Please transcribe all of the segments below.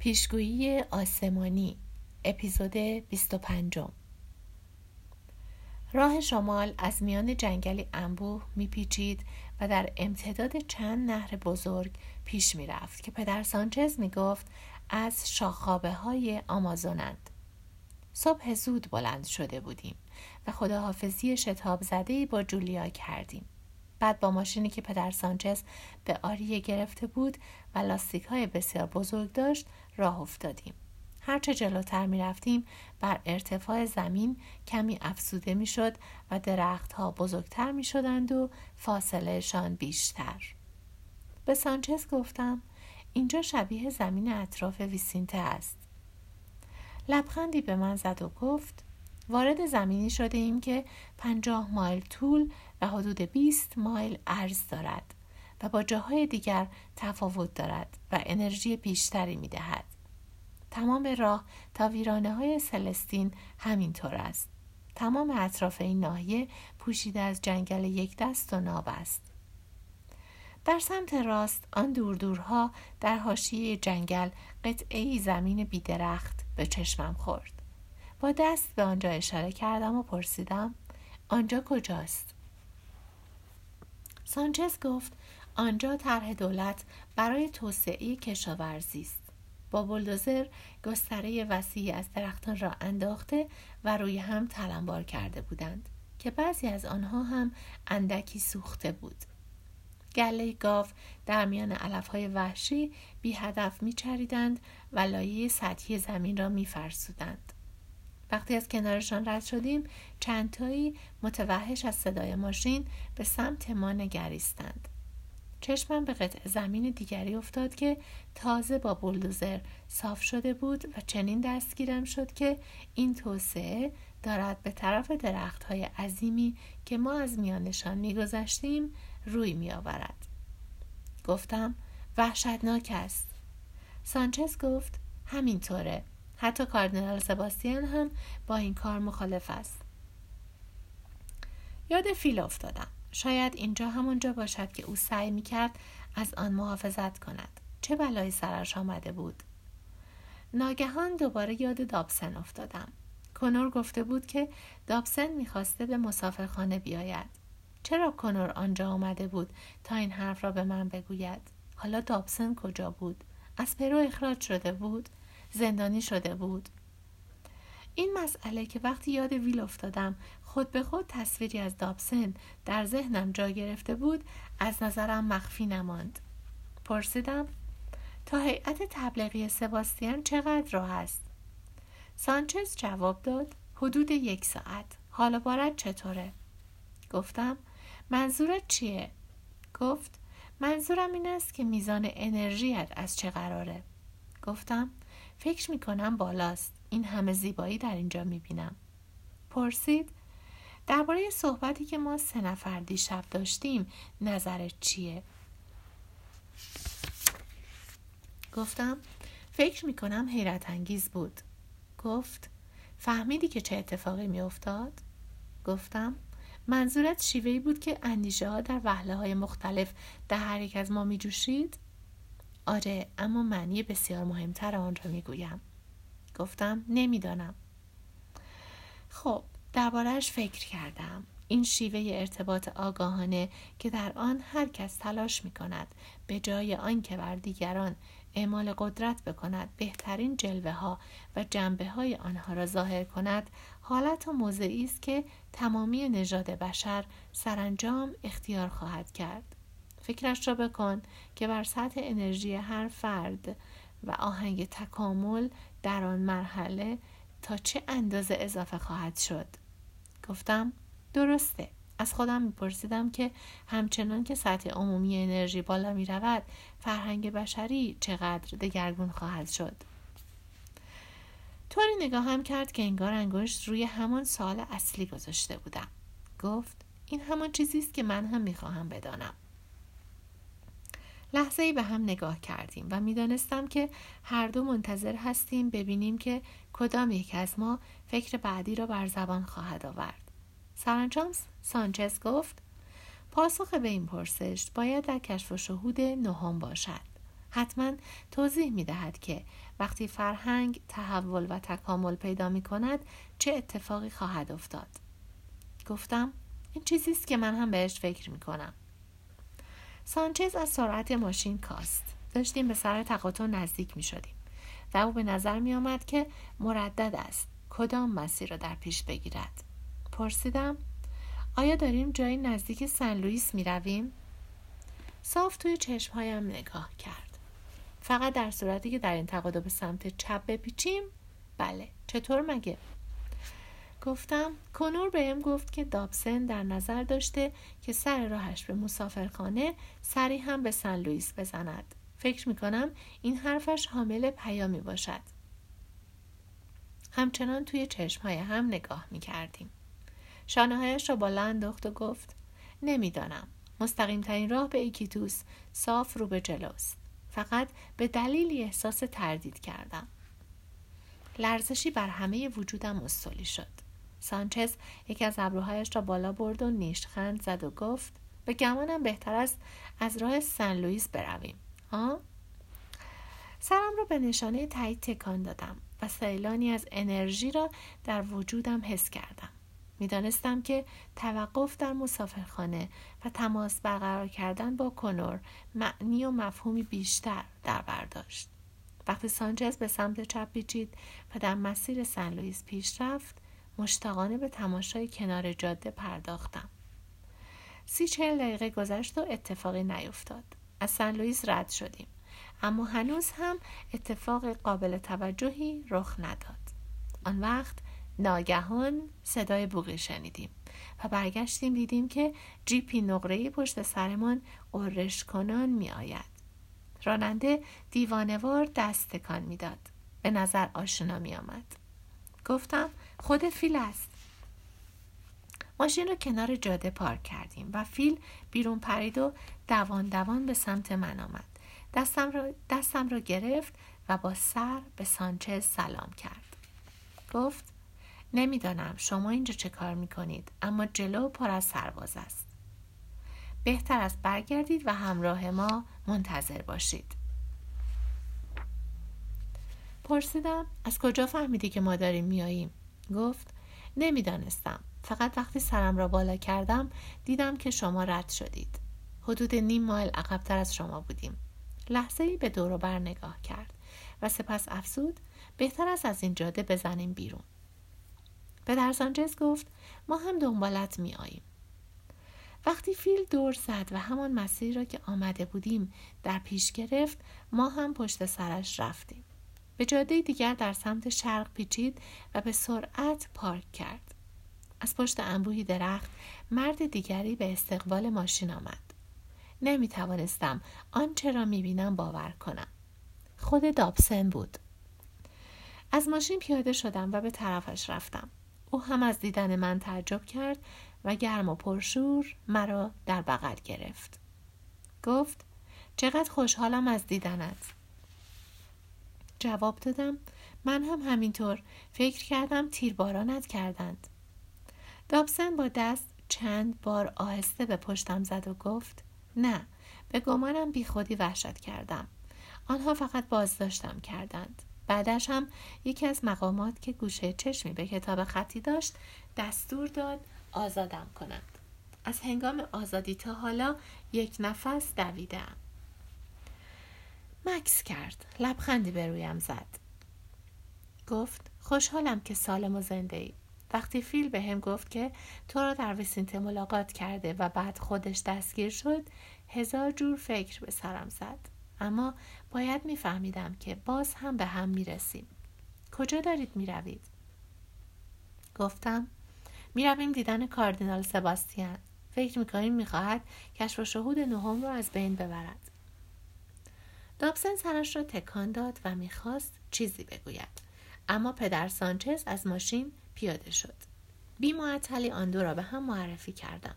پیشگویی آسمانی اپیزود 25 راه شمال از میان جنگلی انبوه میپیچید و در امتداد چند نهر بزرگ پیش می‌رفت که پدر سانچز می‌گفت از شاخابه های آمازونند. صبح زود بلند شده بودیم و خداحافظی شتاب زده با جولیا کردیم. بعد با ماشینی که پدر سانچز به آریه گرفته بود و لاستیک های بسیار بزرگ داشت راه افتادیم. هرچه جلوتر می رفتیم بر ارتفاع زمین کمی افسوده می شد و درختها بزرگتر می شدند و فاصلهشان بیشتر. به سانچز گفتم اینجا شبیه زمین اطراف ویسینته است. لبخندی به من زد و گفت وارد زمینی شده ایم که پنجاه مایل طول و حدود 20 مایل عرض دارد و با جاهای دیگر تفاوت دارد و انرژی بیشتری می دهد. تمام راه تا ویرانه های سلستین همینطور است. تمام اطراف این ناحیه پوشیده از جنگل یک دست و ناب است. در سمت راست آن دور دورها در حاشیه جنگل قطعه زمین بیدرخت به چشمم خورد. با دست به آنجا اشاره کردم و پرسیدم آنجا کجاست؟ سانچز گفت آنجا طرح دولت برای توسعه کشاورزی است. با بلدوزر گستره وسیعی از درختان را انداخته و روی هم تلمبار کرده بودند که بعضی از آنها هم اندکی سوخته بود. گله گاو در میان علفهای وحشی بی هدف می چریدند و لایه سطحی زمین را می فرسودند. وقتی از کنارشان رد شدیم چندتایی متوحش از صدای ماشین به سمت ما نگریستند چشمم به قطع زمین دیگری افتاد که تازه با بولدوزر صاف شده بود و چنین دستگیرم شد که این توسعه دارد به طرف درخت های عظیمی که ما از میانشان میگذشتیم روی می آورد. گفتم وحشتناک است. سانچز گفت همینطوره. حتی کاردینال سباستیان هم با این کار مخالف است. یاد فیل افتادم. شاید اینجا همونجا باشد که او سعی می کرد از آن محافظت کند. چه بلایی سرش آمده بود؟ ناگهان دوباره یاد دابسن افتادم. کنور گفته بود که دابسن می‌خواسته به مسافرخانه بیاید. چرا کنور آنجا آمده بود تا این حرف را به من بگوید؟ حالا دابسن کجا بود؟ از پرو اخراج شده بود؟ زندانی شده بود. این مسئله که وقتی یاد ویل افتادم خود به خود تصویری از دابسن در ذهنم جا گرفته بود از نظرم مخفی نماند. پرسیدم تا هیئت تبلیغی سباستیان چقدر راه است؟ سانچز جواب داد حدود یک ساعت. حالا بارد چطوره؟ گفتم منظورت چیه؟ گفت منظورم این است که میزان انرژیت از چه قراره؟ گفتم فکر می کنم بالاست این همه زیبایی در اینجا می بینم پرسید درباره صحبتی که ما سه نفر دیشب داشتیم نظرت چیه؟ گفتم فکر می کنم حیرت انگیز بود گفت فهمیدی که چه اتفاقی می افتاد؟ گفتم منظورت شیوهی بود که اندیشه ها در وحله های مختلف در هر یک از ما می جوشید؟ آره اما معنی بسیار مهمتر آن را می‌گویم. گفتم نمی‌دانم. خب دربارهش فکر کردم. این شیوه ارتباط آگاهانه که در آن هر کس تلاش می کند به جای آنکه بر دیگران اعمال قدرت بکند بهترین جلوه ها و جنبه های آنها را ظاهر کند حالت و موضعی است که تمامی نژاد بشر سرانجام اختیار خواهد کرد. فکرش را بکن که بر سطح انرژی هر فرد و آهنگ تکامل در آن مرحله تا چه اندازه اضافه خواهد شد. گفتم درسته. از خودم میپرسیدم که همچنان که سطح عمومی انرژی بالا می رود فرهنگ بشری چقدر دگرگون خواهد شد؟ طوری نگاه هم کرد که انگار انگشت روی همان سال اصلی گذاشته بودم. گفت این همان چیزی است که من هم می‌خواهم بدانم. لحظه ای به هم نگاه کردیم و می‌دانستم که هر دو منتظر هستیم ببینیم که کدام یک از ما فکر بعدی را بر زبان خواهد آورد. سرانجام سانچز گفت پاسخ به این پرسش باید در کشف و شهود نهم باشد. حتما توضیح می دهد که وقتی فرهنگ تحول و تکامل پیدا می کند چه اتفاقی خواهد افتاد گفتم این چیزی است که من هم بهش فکر می کنم سانچز از سرعت ماشین کاست. داشتیم به سر تقاطع نزدیک می شدیم و او به نظر می آمد که مردد است. کدام مسیر را در پیش بگیرد؟ پرسیدم آیا داریم جایی نزدیک سن لوئیس می رویم؟ صاف توی چشمهایم نگاه کرد. فقط در صورتی که در این تقاطع به سمت چپ بپیچیم؟ بله. چطور مگه؟ گفتم کنور بهم گفت که دابسن در نظر داشته که سر راهش به مسافرخانه سری هم به سن لوئیس بزند. فکر می کنم این حرفش حامل پیامی باشد. همچنان توی چشمهای هم نگاه می کردیم شانه هایش را بالا انداخت و گفت نمی‌دانم. مستقیم ترین راه به ایکیتوس صاف رو به جلوست. فقط به دلیلی احساس تردید کردم. لرزشی بر همه وجودم مستولی شد. سانچز یکی از ابروهایش را بالا برد و نیشخند زد و گفت به گمانم بهتر است از راه سن لوئیس برویم. ها سرم را به نشانه تایید تکان دادم و سیلانی از انرژی را در وجودم حس کردم. می‌دانستم که توقف در مسافرخانه و تماس برقرار کردن با کنور معنی و مفهومی بیشتر در برداشت وقتی سانچز به سمت چپ پیچید و در مسیر سن لوئیس پیش رفت مشتاقانه به تماشای کنار جاده پرداختم سی چهل دقیقه گذشت و اتفاقی نیفتاد از سن لوئیس رد شدیم اما هنوز هم اتفاق قابل توجهی رخ نداد آن وقت ناگهان صدای بوغی شنیدیم و برگشتیم دیدیم که جیپی نقره‌ای پشت سرمان قررش کنان می آید. راننده دیوانوار دست تکان می‌داد. به نظر آشنا می آمد. گفتم خود فیل است. ماشین رو کنار جاده پارک کردیم و فیل بیرون پرید و دوان دوان به سمت من آمد. دستم را, دستم را گرفت و با سر به سانچز سلام کرد. گفت نمی‌دانم شما اینجا چه کار می‌کنید اما جلو پر از سرباز است بهتر است برگردید و همراه ما منتظر باشید پرسیدم از کجا فهمیدی که ما داریم میاییم گفت نمی‌دانستم فقط وقتی سرم را بالا کردم دیدم که شما رد شدید حدود نیم مایل عقبتر از شما بودیم لحظه ای به دور بر نگاه کرد و سپس افسود بهتر است از این جاده بزنیم بیرون پدر سانچز گفت ما هم دنبالت می آییم. وقتی فیل دور زد و همان مسیری را که آمده بودیم در پیش گرفت ما هم پشت سرش رفتیم. به جاده دیگر در سمت شرق پیچید و به سرعت پارک کرد. از پشت انبوهی درخت مرد دیگری به استقبال ماشین آمد. نمی توانستم آنچه را می بینم باور کنم. خود دابسن بود. از ماشین پیاده شدم و به طرفش رفتم. او هم از دیدن من تعجب کرد و گرم و پرشور مرا در بغل گرفت گفت چقدر خوشحالم از دیدنت جواب دادم. من هم همینطور. فکر کردم تیربارانت کردند. دابسن با دست چند بار آهسته به پشتم زد و گفت نه به گمانم بی خودی وحشت کردم. آنها فقط بازداشتم کردند. بعدش هم یکی از مقامات که گوشه چشمی به کتاب خطی داشت دستور داد آزادم کنند. از هنگام آزادی تا حالا یک نفس دویدم مکس کرد. لبخندی به رویم زد. گفت خوشحالم که سالم و زنده ای. وقتی فیل به هم گفت که تو را در وسینته ملاقات کرده و بعد خودش دستگیر شد هزار جور فکر به سرم زد. اما باید میفهمیدم که باز هم به هم می‌رسیم. کجا دارید می‌روید؟ گفتم می‌رویم دیدن کاردینال سباستیان. فکر می‌کنیم می‌خواهد کشف و شهود نهم را از بین ببرد. دابسن سرش را تکان داد و می‌خواست چیزی بگوید اما پدر سانچز از ماشین پیاده شد بی معطلی آن دو را به هم معرفی کردم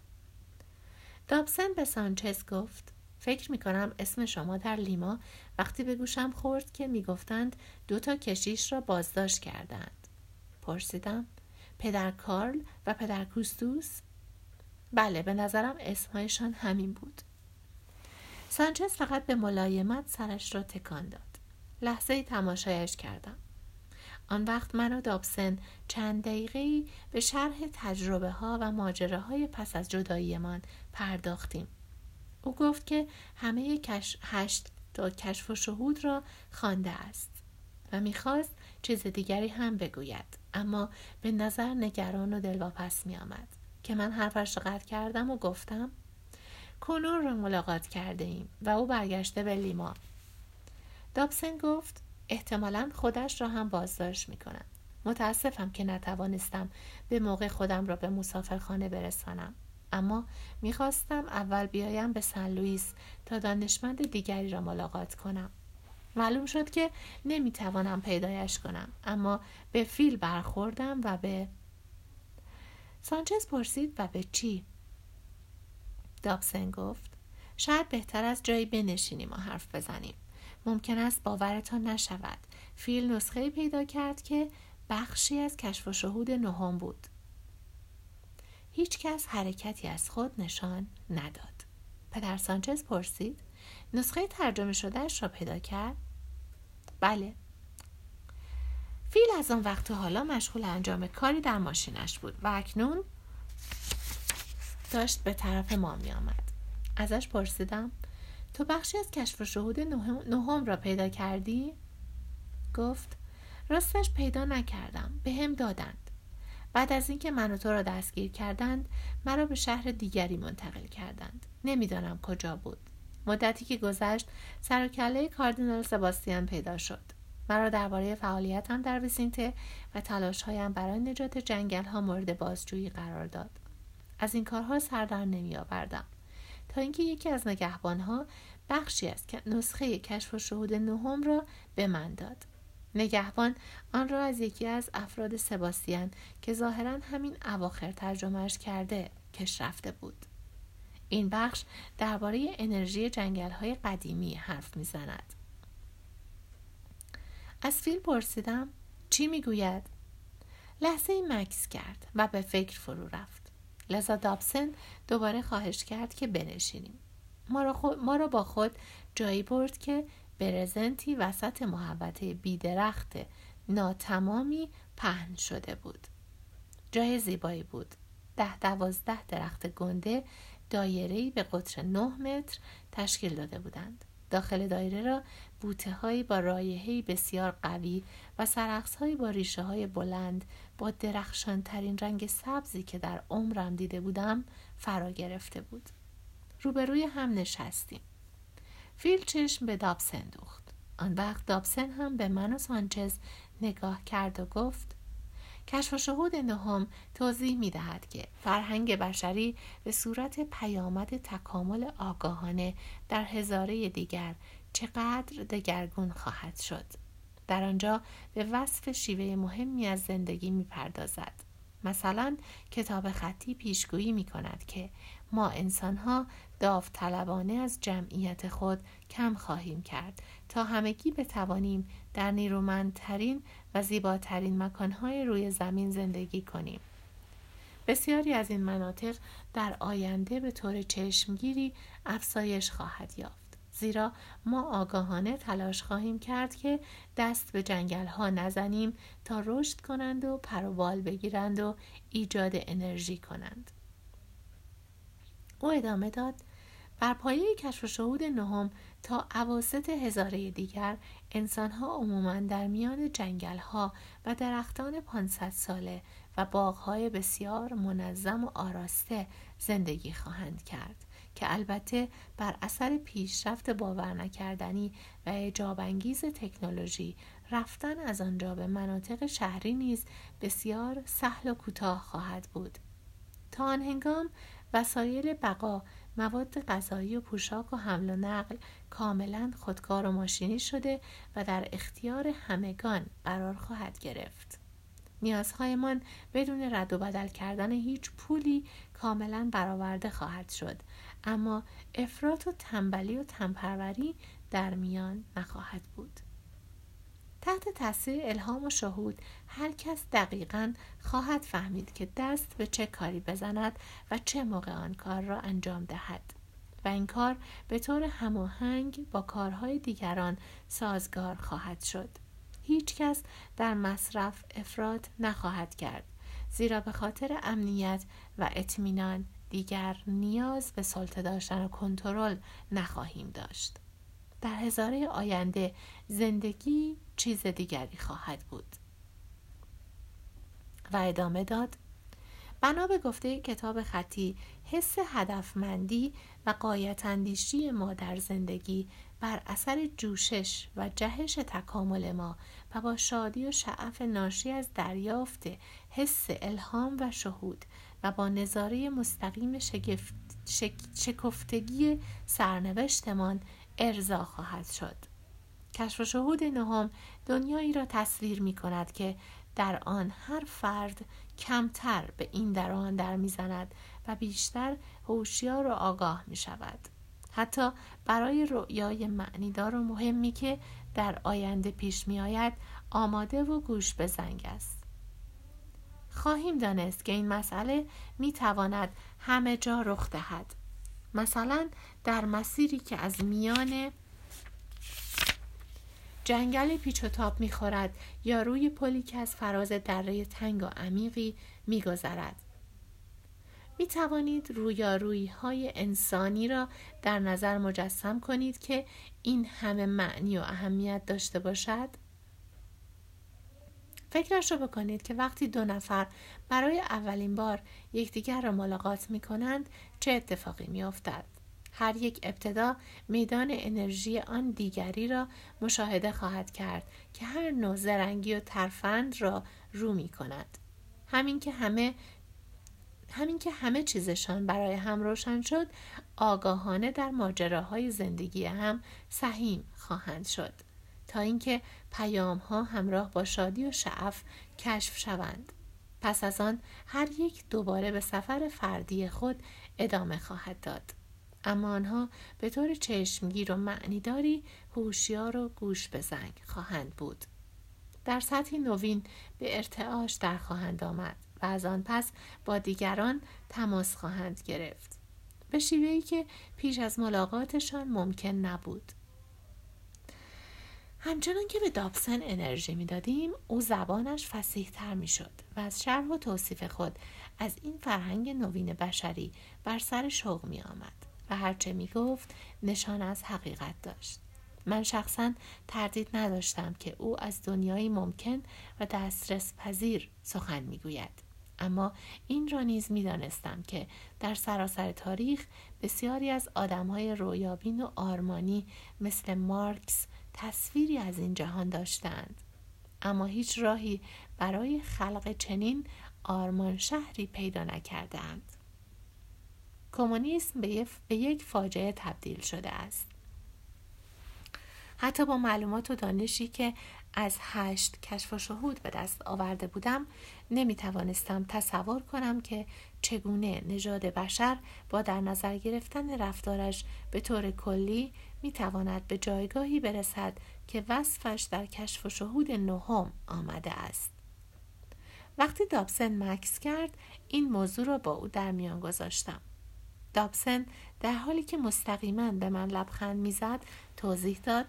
دابسن به سانچز گفت فکر می کنم اسم شما در لیما وقتی به گوشم خورد که می‌گفتند دو تا کشیش را بازداشت کردند. پرسیدم پدر کارل و پدر کوستوس؟ بله به نظرم اسمهایشان همین بود. سانچز فقط به ملایمت سرش را تکان داد. لحظه ای تماشایش کردم. آن وقت من و دابسن چند دقیقه به شرح تجربه ها و ماجره های پس از جداییمان پرداختیم. او گفت که همه کش... هشت تا کشف و شهود را خوانده است و می‌خواست چیز دیگری هم بگوید اما به نظر نگران و دلواپس می آمد که من حرفش را قطع کردم و گفتم کنور را ملاقات کرده ایم و او برگشته به لیما دابسن گفت احتمالا خودش را هم بازداشت می کند. متاسفم که نتوانستم به موقع خودم را به مسافرخانه برسانم. اما می‌خواستم اول بیایم به سن لوئیس تا دانشمند دیگری را ملاقات کنم. معلوم شد که نمی‌توانم پیدایش کنم اما به فیل برخوردم و به سانچز پرسید و به چی؟ دابسن گفت شاید بهتر از جایی بنشینیم و حرف بزنیم. ممکن است باورتان نشود. فیل نسخه پیدا کرد که بخشی از کشف و شهود نهم بود. هیچ کس حرکتی از خود نشان نداد. پدر سانچز پرسید نسخه ترجمه شدهش را پیدا کرد؟ بله. فیل از آن وقت حالا مشغول انجام کاری در ماشینش بود و اکنون داشت به طرف ما می آمد. ازش پرسیدم تو بخشی از کشف و شهود نهم را پیدا کردی؟ گفت راستش پیدا نکردم به هم دادند. بعد از اینکه من و تو را دستگیر کردند مرا به شهر دیگری منتقل کردند. نمی‌دانم کجا بود. مدتی که گذشت سر و کله کاردینال سباستیان پیدا شد. مرا درباره فعالیتم در ویسینته و تلاشهایم برای نجات جنگل ها مورد بازجویی قرار داد. از این کارها سر در نمی آوردم تا اینکه یکی از نگهبانها بخشی از نسخه کشف و شهود نهم را به من داد. نگهبان آن را از یکی از افراد سباستیان که ظاهرا همین اواخر ترجمهش کرده کش رفته بود. این بخش درباره انرژی جنگل های قدیمی حرف می‌زند. از فیل پرسیدم چی می‌گوید؟ لحظه ای مکس کرد و به فکر فرو رفت. لذا دابسن دوباره خواهش کرد که بنشینیم. ما را, ما را با خود جایی برد که برزنتی وسط محوطه بیدرخت ناتمامی پهن شده بود. جای زیبایی بود. ده دوازده درخت گنده دایره‌ای به قطر نه متر تشکیل داده بودند. داخل دایره را بوته هایی با رایحه‌ای بسیار قوی و سرخص هایی با ریشه های بلند با درخشان ترین رنگ سبزی که در عمرم دیده بودم فرا گرفته بود. روبروی هم نشستیم. فیل چشم به دابسن دوخت. آن وقت دابسن هم به من و سانچز نگاه کرد و گفت کشف و شهود نهم توضیح می دهد که فرهنگ بشری به صورت پیامد تکامل آگاهانه در هزاره دیگر چقدر دگرگون خواهد شد در آنجا به وصف شیوه مهمی از زندگی می پردازد. مثلا کتاب خطی پیشگویی می کند که ما انسانها داوطلبانه از جمعیت خود کم خواهیم کرد تا همگی بتوانیم در نیرومندترین و زیباترین مکانهای روی زمین زندگی کنیم. بسیاری از این مناطق در آینده به طور چشمگیری افزایش خواهد یافت. زیرا ما آگاهانه تلاش خواهیم کرد که دست به جنگل ها نزنیم تا رشد کنند و پروبال بگیرند و ایجاد انرژی کنند. او ادامه داد بر پایه کشف و شهود نهم تا عواست هزاره دیگر انسانها عموما در میان جنگل ها و درختان 500 ساله و باغهای بسیار منظم و آراسته زندگی خواهند کرد که البته بر اثر پیشرفت باور نکردنی و اجاب انگیز تکنولوژی رفتن از آنجا به مناطق شهری نیز بسیار سهل و کوتاه خواهد بود. تا آن هنگام وسایل بقا مواد غذایی و پوشاک و حمل و نقل کاملا خودکار و ماشینی شده و در اختیار همگان قرار خواهد گرفت. نیازهایمان بدون رد و بدل کردن هیچ پولی کاملا برآورده خواهد شد. اما افراط و تنبلی و تنپروری در میان نخواهد بود. تحت تاثیر الهام و شهود هر کس دقیقا خواهد فهمید که دست به چه کاری بزند و چه موقع آن کار را انجام دهد. و این کار به طور هماهنگ با کارهای دیگران سازگار خواهد شد. هیچ کس در مصرف افراد نخواهد کرد زیرا به خاطر امنیت و اطمینان دیگر نیاز به سلطه داشتن و کنترل نخواهیم داشت. در هزاره آینده زندگی چیز دیگری خواهد بود. و ادامه داد بنا به گفته کتاب خطی حس هدفمندی و قایت اندیشی ما در زندگی بر اثر جوشش و جهش تکامل ما و با شادی و شعف ناشی از دریافت حس الهام و شهود با نظاره مستقیم شگفت شکفتگی سرنوشتمان ارضا خواهد شد. کشف و شهود نهم دنیایی را تصویر می کند که در آن هر فرد کمتر به این در آن در می‌زند و بیشتر هوشیار و آگاه می شود. حتی برای رؤیای معنیدار و مهمی که در آینده پیش می آید آماده و گوش به زنگ است. خواهیم دانست که این مسئله می تواند همه جا رخ دهد مثلا در مسیری که از میان جنگل پیچ و تاب می‌خورد یا روی پلی که از فراز دره تنگ و عمیقی میگذرد می توانید رویارویی های انسانی را در نظر مجسم کنید که این همه معنی و اهمیت داشته باشد؟ فکرش رو بکنید که وقتی دو نفر برای اولین بار یکدیگر را ملاقات می کنند چه اتفاقی می افتد؟ هر یک ابتدا میدان انرژی آن دیگری را مشاهده خواهد کرد که هر نوع زرنگی و ترفند را رو می کند. همین که همه همین که همه چیزشان برای هم روشن شد آگاهانه در ماجراهای زندگی هم سهیم خواهند شد تا اینکه پیام ها همراه با شادی و شعف کشف شوند. پس از آن هر یک دوباره به سفر فردی خود ادامه خواهد داد. اما آنها به طور چشمگیر و معنیداری هوشیار و گوش به زنگ خواهند بود. در سطحی نوین به ارتعاش در خواهند آمد و از آن پس با دیگران تماس خواهند گرفت. به شیوهی که پیش از ملاقاتشان ممکن نبود. همچنان که به دابسن انرژی می‌دادیم او زبانش فسیح تر می شد و از شرح و توصیف خود از این فرهنگ نوین بشری بر سر شوق می آمد و هرچه می گفت نشان از حقیقت داشت. من شخصا تردید نداشتم که او از دنیایی ممکن و دسترس پذیر سخن می‌گوید. اما این را نیز می‌دانستم که در سراسر تاریخ بسیاری از آدمهای رویابین و آرمانی مثل مارکس تصویری از این جهان داشتند. اما هیچ راهی برای خلق چنین آرمان شهری پیدا نکردند. کمونیسم به یک فاجعه تبدیل شده است. حتی با معلومات و دانشی که از هشت کشف و شهود به دست آورده بودم نمی توانستم تصور کنم که چگونه نژاد بشر با در نظر گرفتن رفتارش به طور کلی می تواند به جایگاهی برسد که وصفش در کشف و شهود نهم آمده است. وقتی دابسن مکس کرد این موضوع را با او در میان گذاشتم. دابسن در حالی که مستقیما به من لبخند می‌زد توضیح داد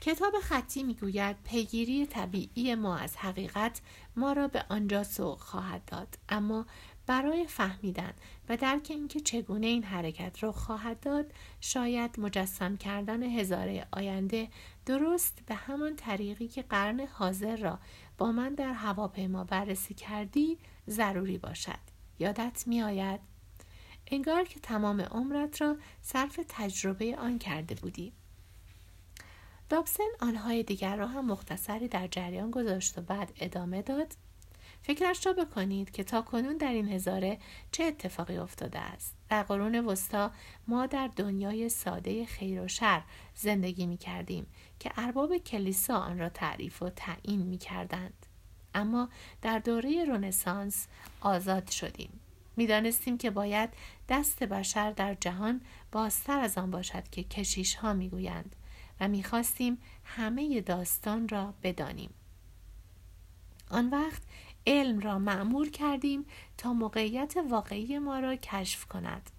کتاب خطی می‌گوید پیگیری طبیعی ما از حقیقت ما را به آنجا سوق خواهد داد اما برای فهمیدن و درک اینکه چگونه این حرکت را خواهد داد شاید مجسم کردن هزاره آینده درست به همان طریقی که قرن حاضر را با من در هواپیما بررسی کردی ضروری باشد. یادت میآید؟ انگار که تمام عمرت را صرف تجربه آن کرده بودی. دابسن آنهای دیگر را هم مختصری در جریان گذاشت و بعد ادامه داد. فکرش را بکنید که تا کنون در این هزاره چه اتفاقی افتاده است. در قرون وسطا ما در دنیای ساده خیر و شر زندگی می کردیم که ارباب کلیسا آن را تعریف و تعیین می کردند. اما در دوره رونسانس آزاد شدیم. می‌دانستیم که باید دست بشر در جهان بازتر از آن باشد که کشیش ها می‌گویند و می‌خواستیم همه داستان را بدانیم. آن وقت علم را معمور کردیم تا موقعیت واقعی ما را کشف کند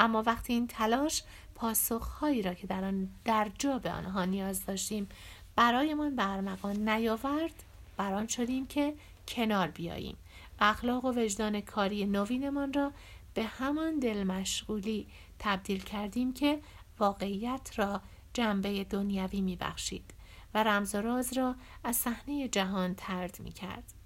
اما وقتی این تلاش پاسخهایی را که در آن در جا به آنها نیاز داشتیم برایمان برمغان نیاورد بران شدیم که کنار بیاییم و اخلاق و وجدان کاری نوینمان را به همان دل مشغولی تبدیل کردیم که واقعیت را جنبه دنیوی میبخشید و رمز و راز را از صحنه جهان ترد می کرد.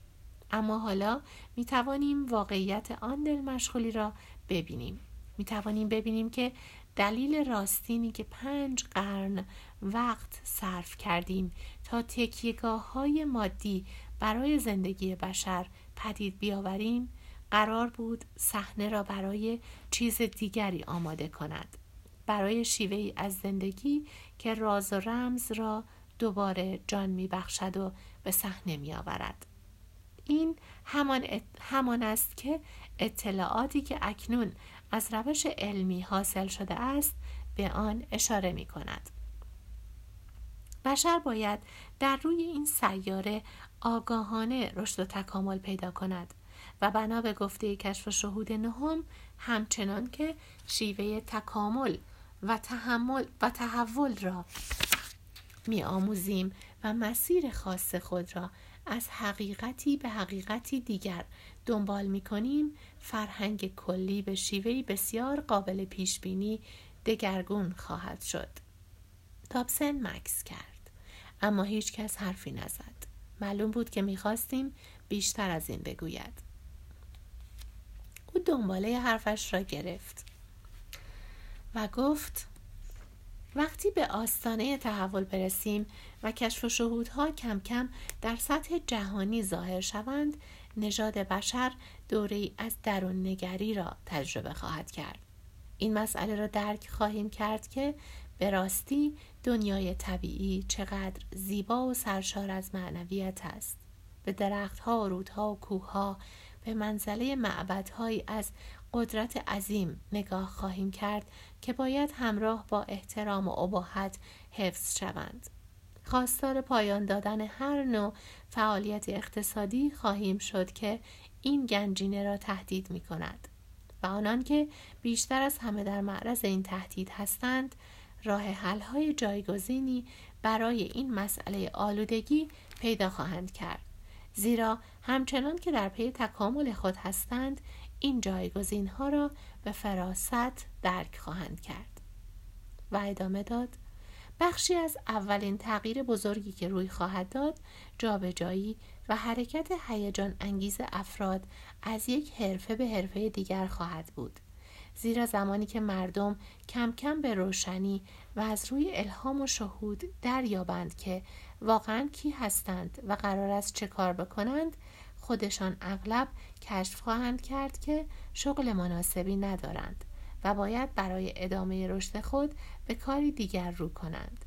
اما حالا می توانیم واقعیت آن دل مشغولی را ببینیم. می توانیم ببینیم که دلیل راستینی که پنج قرن وقت صرف کردیم تا تکیگاه های مادی برای زندگی بشر پدید بیاوریم قرار بود صحنه را برای چیز دیگری آماده کند برای شیوهی از زندگی که راز و رمز را دوباره جان می بخشد و به صحنه می آورد. این همان, همان است که اطلاعاتی که اکنون از روش علمی حاصل شده است به آن اشاره می کند. بشر باید در روی این سیاره آگاهانه رشد و تکامل پیدا کند و بنا به گفته کشف و شهود نهم همچنان که شیوه تکامل و تحمل و تحول را می آموزیم و مسیر خاص خود را از حقیقتی به حقیقتی دیگر. دنبال می کنیم فرهنگ کلی به شیوهی بسیار قابل پیش بینی دگرگون خواهد شد. تابسن مکس کرد. اما هیچ کس حرفی نزد. معلوم بود که می‌خواستیم بیشتر از این بگوید. او دنباله حرفش را گرفت و گفت وقتی به آستانه تحول برسیم و کشف و شهودها کم کم در سطح جهانی ظاهر شوند نژاد بشر دوره از درون نگری را تجربه خواهد کرد. این مسئله را درک خواهیم کرد که به راستی دنیای طبیعی چقدر زیبا و سرشار از معنویت است. به درختها و رودها و کوهها به منزله معبدهایی از قدرت عظیم نگاه خواهیم کرد که باید همراه با احترام و اباحت حفظ شوند. خواستار پایان دادن هر نوع فعالیت اقتصادی خواهیم شد که این گنجینه را تهدید می کند و آنان که بیشتر از همه در معرض این تهدید هستند راه حل های جایگزینی برای این مسئله آلودگی پیدا خواهند کرد. زیرا همچنان که در پی تکامل خود هستند این جایگزین ها را به فراست درک خواهند کرد و ادامه داد بخشی از اولین تغییر بزرگی که روی خواهد داد جابجایی و حرکت هیجان انگیز افراد از یک حرفه به حرفه دیگر خواهد بود زیرا زمانی که مردم کم کم به روشنی و از روی الهام و شهود دریابند که واقعا کی هستند و قرار است چه کار بکنند خودشان اغلب کشف خواهند کرد که شغل مناسبی ندارند و باید برای ادامه رشد خود به کاری دیگر رو کنند.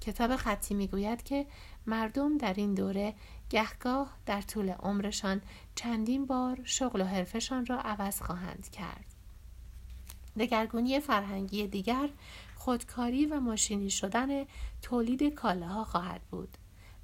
کتاب خطی می‌گوید که مردم در این دوره گهگاه در طول عمرشان چندین بار شغل و حرفشان را عوض خواهند کرد. دگرگونی فرهنگی دیگر خودکاری و ماشینی شدن تولید کالاها خواهد بود.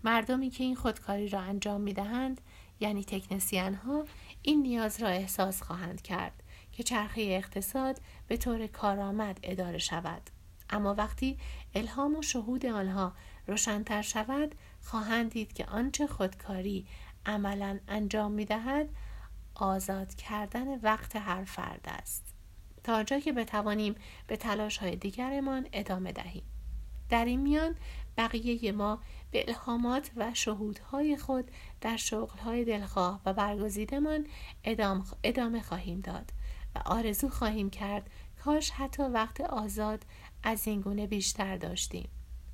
مردمی که این خودکاری را انجام می دهند یعنی تکنسیان ها این نیاز را احساس خواهند کرد که چرخه اقتصاد به طور کارآمد اداره شود. اما وقتی الهام و شهود آنها روشنتر شود خواهند دید که آنچه خودکاری عملا انجام می دهد آزاد کردن وقت هر فرد است. تا آنجا که بتوانیم به تلاش های دیگرمان ادامه دهیم. در این میان بقیه ما به الهامات و شهودهای خود در شغلهای دلخواه و برگزیدمان ادامه خواهیم داد و آرزو خواهیم کرد کاش حتی وقت آزاد از این گونه بیشتر داشتیم.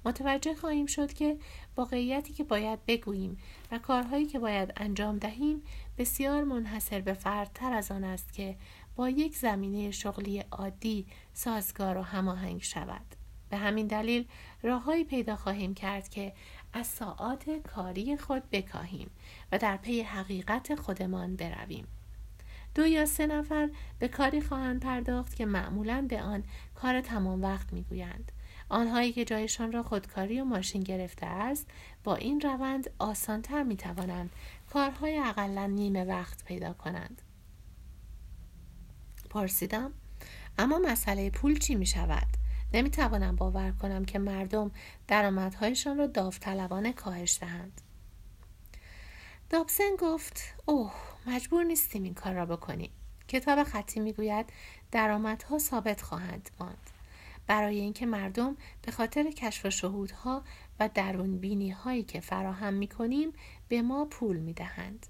متوجه خواهیم شد که واقعیتی که باید بگوییم و کارهایی که باید انجام دهیم بسیار منحصر به فردتر از آن است که با یک زمینه شغلی عادی سازگار و هماهنگ شود. به همین دلیل راههایی پیدا خواهیم کرد که از ساعات کاری خود بکاهیم و در پی حقیقت خودمان برویم. دو یا سه نفر به کاری خواهند پرداخت که معمولا به آن کار تمام وقت می‌گویند. آنهایی که جایشان را خودکاری و ماشین گرفته است با این روند آسانتر می توانند کارهای اقلا نیمه وقت پیدا کنند. پرسیدم اما مسئله پول چی می شود؟ نمی توانم باور کنم که مردم درآمدهایشان را داوطلبانه کاهش دهند. دابسن گفت اوه مجبور نیستیم این کار را بکنیم. کتاب خطی می‌گوید درآمدها ثابت خواهند ماند. برای اینکه مردم به خاطر کشف و شهودها و درون بینی هایی که فراهم می کنیم به ما پول می دهند.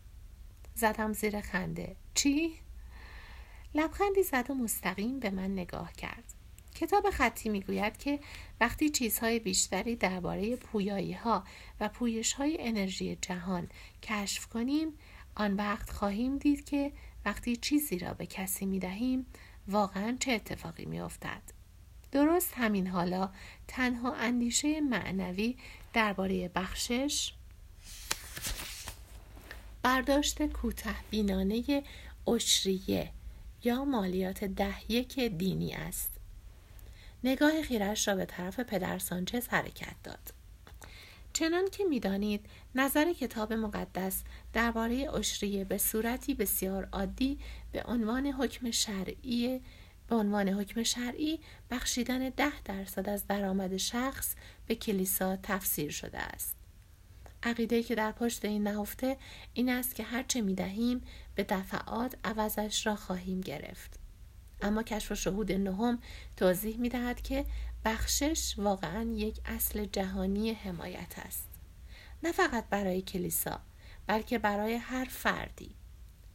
زدم زیر خنده. چی؟ لبخندی زد و مستقیم به من نگاه کرد. کتاب خطی می‌گوید که وقتی چیزهای بیشتری درباره پویایی ها و پویش های انرژی جهان کشف کنیم آن وقت خواهیم دید که وقتی چیزی را به کسی می دهیم واقعا چه اتفاقی می افتد. درست همین حالا تنها اندیشه معنوی درباره بخشش برداشت کوته بینانه اشریه یا مالیات ده یک دینی است نگاه خیرش را به طرف پدر سانچز حرکت داد چنان که می‌دانید نظر کتاب مقدس درباره اشریه به صورتی بسیار عادی به عنوان حکم شرعی به عنوان حکم شرعی بخشیدن ده درصد از درآمد شخص به کلیسا تفسیر شده است. عقیده که در پشت این نهفته این است که هرچه می دهیم به دفعات عوضش را خواهیم گرفت. اما کشف شهود نهم توضیح می دهد که بخشش واقعا یک اصل جهانی حمایت است. نه فقط برای کلیسا بلکه برای هر فردی.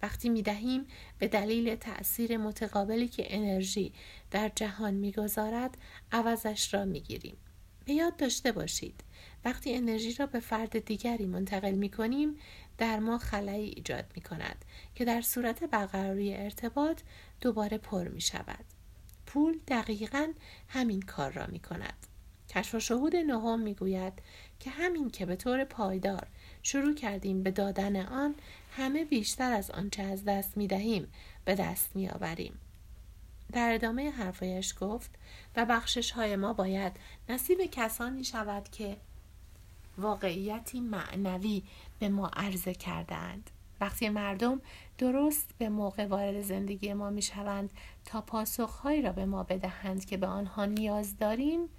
وقتی می دهیم به دلیل تأثیر متقابلی که انرژی در جهان می‌گذارد عوضش را می گیریم. به یاد داشته باشید وقتی انرژی را به فرد دیگری منتقل می کنیم در ما خلایی ایجاد می کند که در صورت برقراری ارتباط دوباره پر می شود. پول دقیقا همین کار را می کند. کشف و شهود نهم می گوید که همین که به طور پایدار شروع کردیم به دادن آن همه بیشتر از آنچه از دست می دهیم به دست می آوریم. در ادامه حرفایش گفت و بخشش های ما باید نصیب کسانی شود که واقعیتی معنوی به ما عرضه کردند. وقتی مردم درست به موقع وارد زندگی ما می شوند تا پاسخهایی را به ما بدهند که به آنها نیاز داریم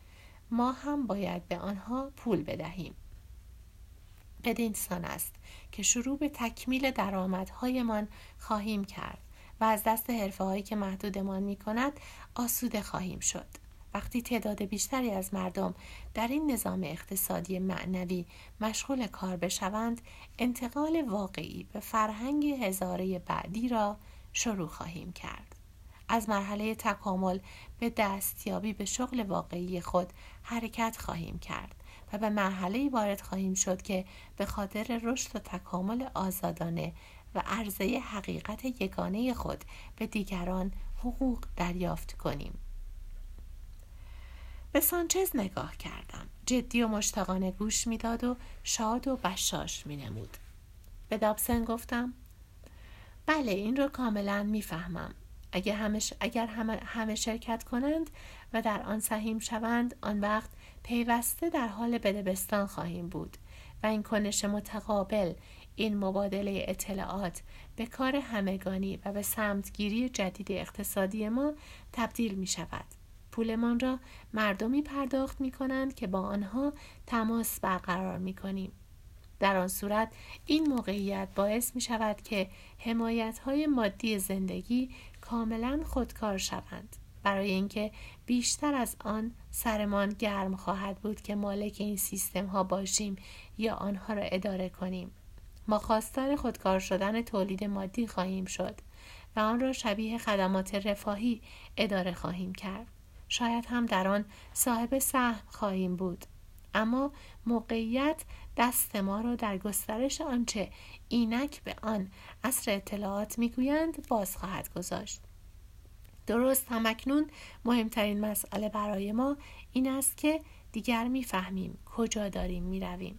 ما هم باید به آنها پول بدهیم. بدینسان است که شروع به تکمیل درآمدهایمان خواهیم کرد و از دست حرفه هایی که محدودمان می کند آسوده خواهیم شد. وقتی تعداد بیشتری از مردم در این نظام اقتصادی معنوی مشغول کار بشوند انتقال واقعی به فرهنگ هزاره بعدی را شروع خواهیم کرد. از مرحله تکامل به دستیابی به شغل واقعی خود حرکت خواهیم کرد و به مرحله وارد خواهیم شد که به خاطر رشد و تکامل آزادانه و عرضه حقیقت یگانه خود به دیگران حقوق دریافت کنیم. به سانچز نگاه کردم جدی و مشتاقانه گوش می‌داد و شاد و بشاش می نمود. به دابسن گفتم بله این رو کاملا می‌فهمم اگر همه, اگر همه, همه شرکت کنند و در آن سهیم شوند آن وقت پیوسته در حال بدبستان خواهیم بود و این کنش متقابل این مبادله اطلاعات به کار همگانی و به سمتگیری جدید اقتصادی ما تبدیل می شود. پولمان را مردمی پرداخت می کنند که با آنها تماس برقرار می کنیم. در آن صورت این موقعیت باعث می شود که حمایت های مادی زندگی کاملا خودکار شوند. برای اینکه بیشتر از آن سرمان گرم خواهد بود که مالک این سیستم ها باشیم یا آنها را اداره کنیم. ما خواستار خودکار شدن تولید مادی خواهیم شد و آن را شبیه خدمات رفاهی اداره خواهیم کرد. شاید هم در آن صاحب سهم خواهیم بود. اما موقعیت دست ما را در گسترش آنچه اینک به آن اصر اطلاعات می‌گویند باز خواهد گذاشت. درست همکنون مهمترین مسئله برای ما این است که دیگر می‌فهمیم کجا داریم می‌رویم.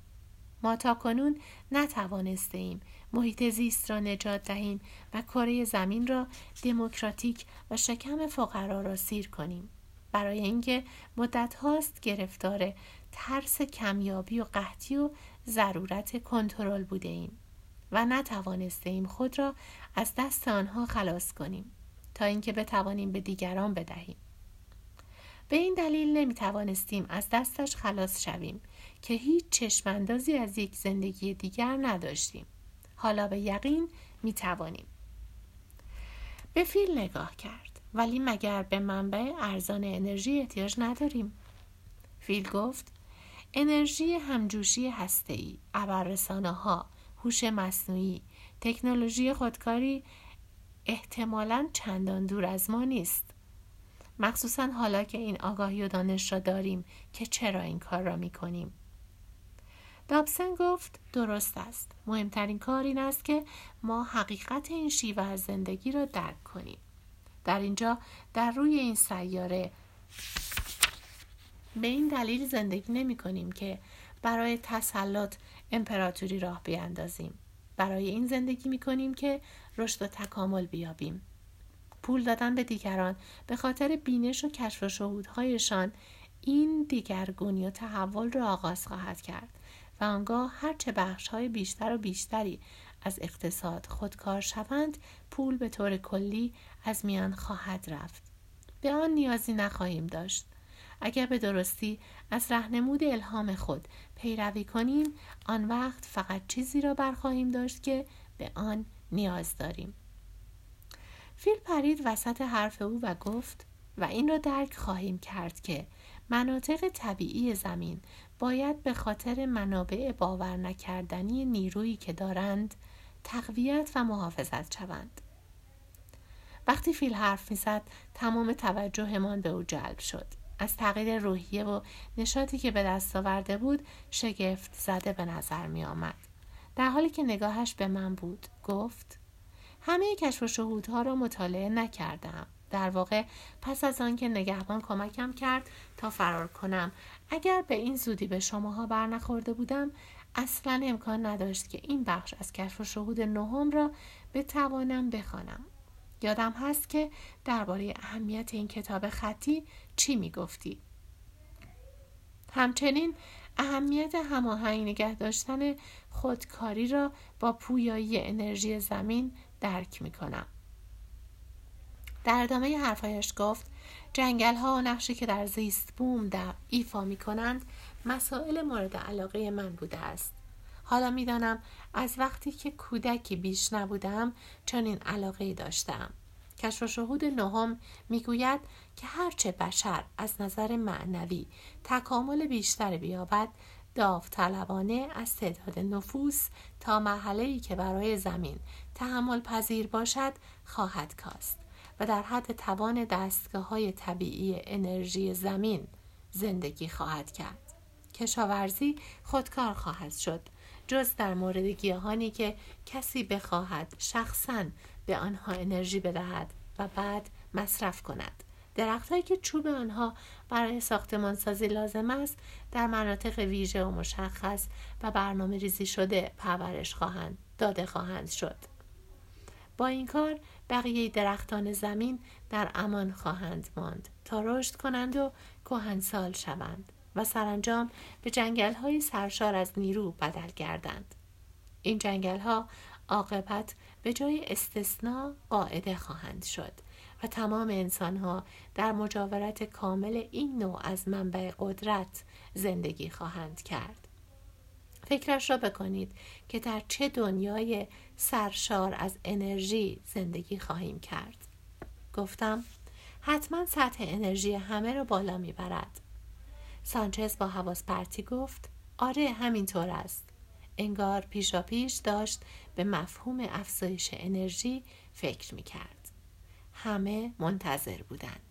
ما تا کنون نتوانسته ایم محیط زیست را نجات دهیم و کره زمین را دموکراتیک و شکم فقرا را سیر کنیم. برای اینکه مدت هاست گرفتار ترس کمیابی و قحطی و ضرورت کنترل بوده ایم و نتوانسته ایم خود را از دست آنها خلاص کنیم تا اینکه بتوانیم به دیگران بدهیم. به این دلیل نمی توانستیم از دستش خلاص شویم که هیچ چشماندازی از یک زندگی دیگر نداشتیم. حالا به یقین می توانیم به فیل نگاه کرد. ولی مگر به منبع ارزان انرژی احتیاج نداریم فیل گفت انرژی همجوشی هسته‌ای، ابررسانه ها، هوش مصنوعی، تکنولوژی خودکاری احتمالا چندان دور از ما نیست. مخصوصا حالا که این آگاهی و دانش را داریم که چرا این کار را می کنیم. دابسن گفت درست است. مهمترین کار این است که ما حقیقت این شیوه زندگی را درک کنیم. در اینجا در روی این سیاره به این دلیل زندگی نمی کنیم که برای تسلط امپراتوری راه بیاندازیم. برای این زندگی می کنیم که رشد و تکامل بیابیم. پول دادن به دیگران به خاطر بینش و کشف و شهودهایشان این دیگرگونی و تحول را آغاز خواهد کرد و آنگاه هرچه بخش های بیشتر و بیشتری از اقتصاد خودکار شوند پول به طور کلی از میان خواهد رفت. به آن نیازی نخواهیم داشت. اگر به درستی از رهنمود الهام خود پیروی کنیم آن وقت فقط چیزی را برخواهیم داشت که به آن نیاز داریم. فیل پرید وسط حرف او و گفت و این را درک خواهیم کرد که مناطق طبیعی زمین باید به خاطر منابع باور نکردنی نیرویی که دارند تقویت و محافظت شوند. وقتی فیل حرف می‌زد تمام توجهمان به او جلب شد. از تغییر روحیه و نشاطی که به دست آورده بود شگفت زده به نظر می آمد. در حالی که نگاهش به من بود گفت همه کشف و شهودها را مطالعه نکردم در واقع پس از آنکه نگهبان کمکم کرد تا فرار کنم. اگر به این زودی به شماها برنخورده بودم اصلا امکان نداشت که این بخش از کشف و شهود نهم را بتوانم بخوانم. یادم هست که درباره اهمیت این کتاب خطی چی می‌گفتی؟ همچنین اهمیت هماهنگ نگه داشتن خودکاری را با پویایی انرژی زمین درک می کنم. در ادامه حرفایش گفت جنگل ها و نقشی که در زیست بوم در ایفا می کنند مسائل مورد علاقه من بوده است. حالا می‌دانم از وقتی که کودکی بیش نبودم چنین علاقه داشتم. کشف و شهود نهم می‌گوید که هرچه بشر از نظر معنوی تکامل بیشتر بیابد داوطلبانه از تعداد نفوس تا مرحله ای که برای زمین تحمل پذیر باشد خواهد کاست و در حد توان دستگاه های طبیعی انرژی زمین زندگی خواهد کرد. کشاورزی خودکار خواهد شد جز در مورد گیاهانی که کسی بخواهد شخصا به آنها انرژی بدهد و بعد مصرف کند. درختهایی که چوب آنها برای ساختمان سازی لازم است در مناطق ویژه و مشخص و برنامه ریزی شده پرورش خواهند داده خواهند شد با این کار بقیه درختان زمین در امان خواهند ماند تا رشد کنند و کهنسال شوند و سرانجام به جنگل های سرشار از نیرو بدل گردند این جنگل ها عاقبت به جای استثنا قاعده خواهند شد و تمام انسان ها در مجاورت کامل این نوع از منبع قدرت زندگی خواهند کرد. فکرش را بکنید که در چه دنیای سرشار از انرژی زندگی خواهیم کرد. گفتم حتما سطح انرژی همه را بالا می‌برد. سانچز با حواس پرتی گفت آره همینطور است. انگار پیشا پیش داشت به مفهوم افزایش انرژی فکر می کرد. همه منتظر بودند.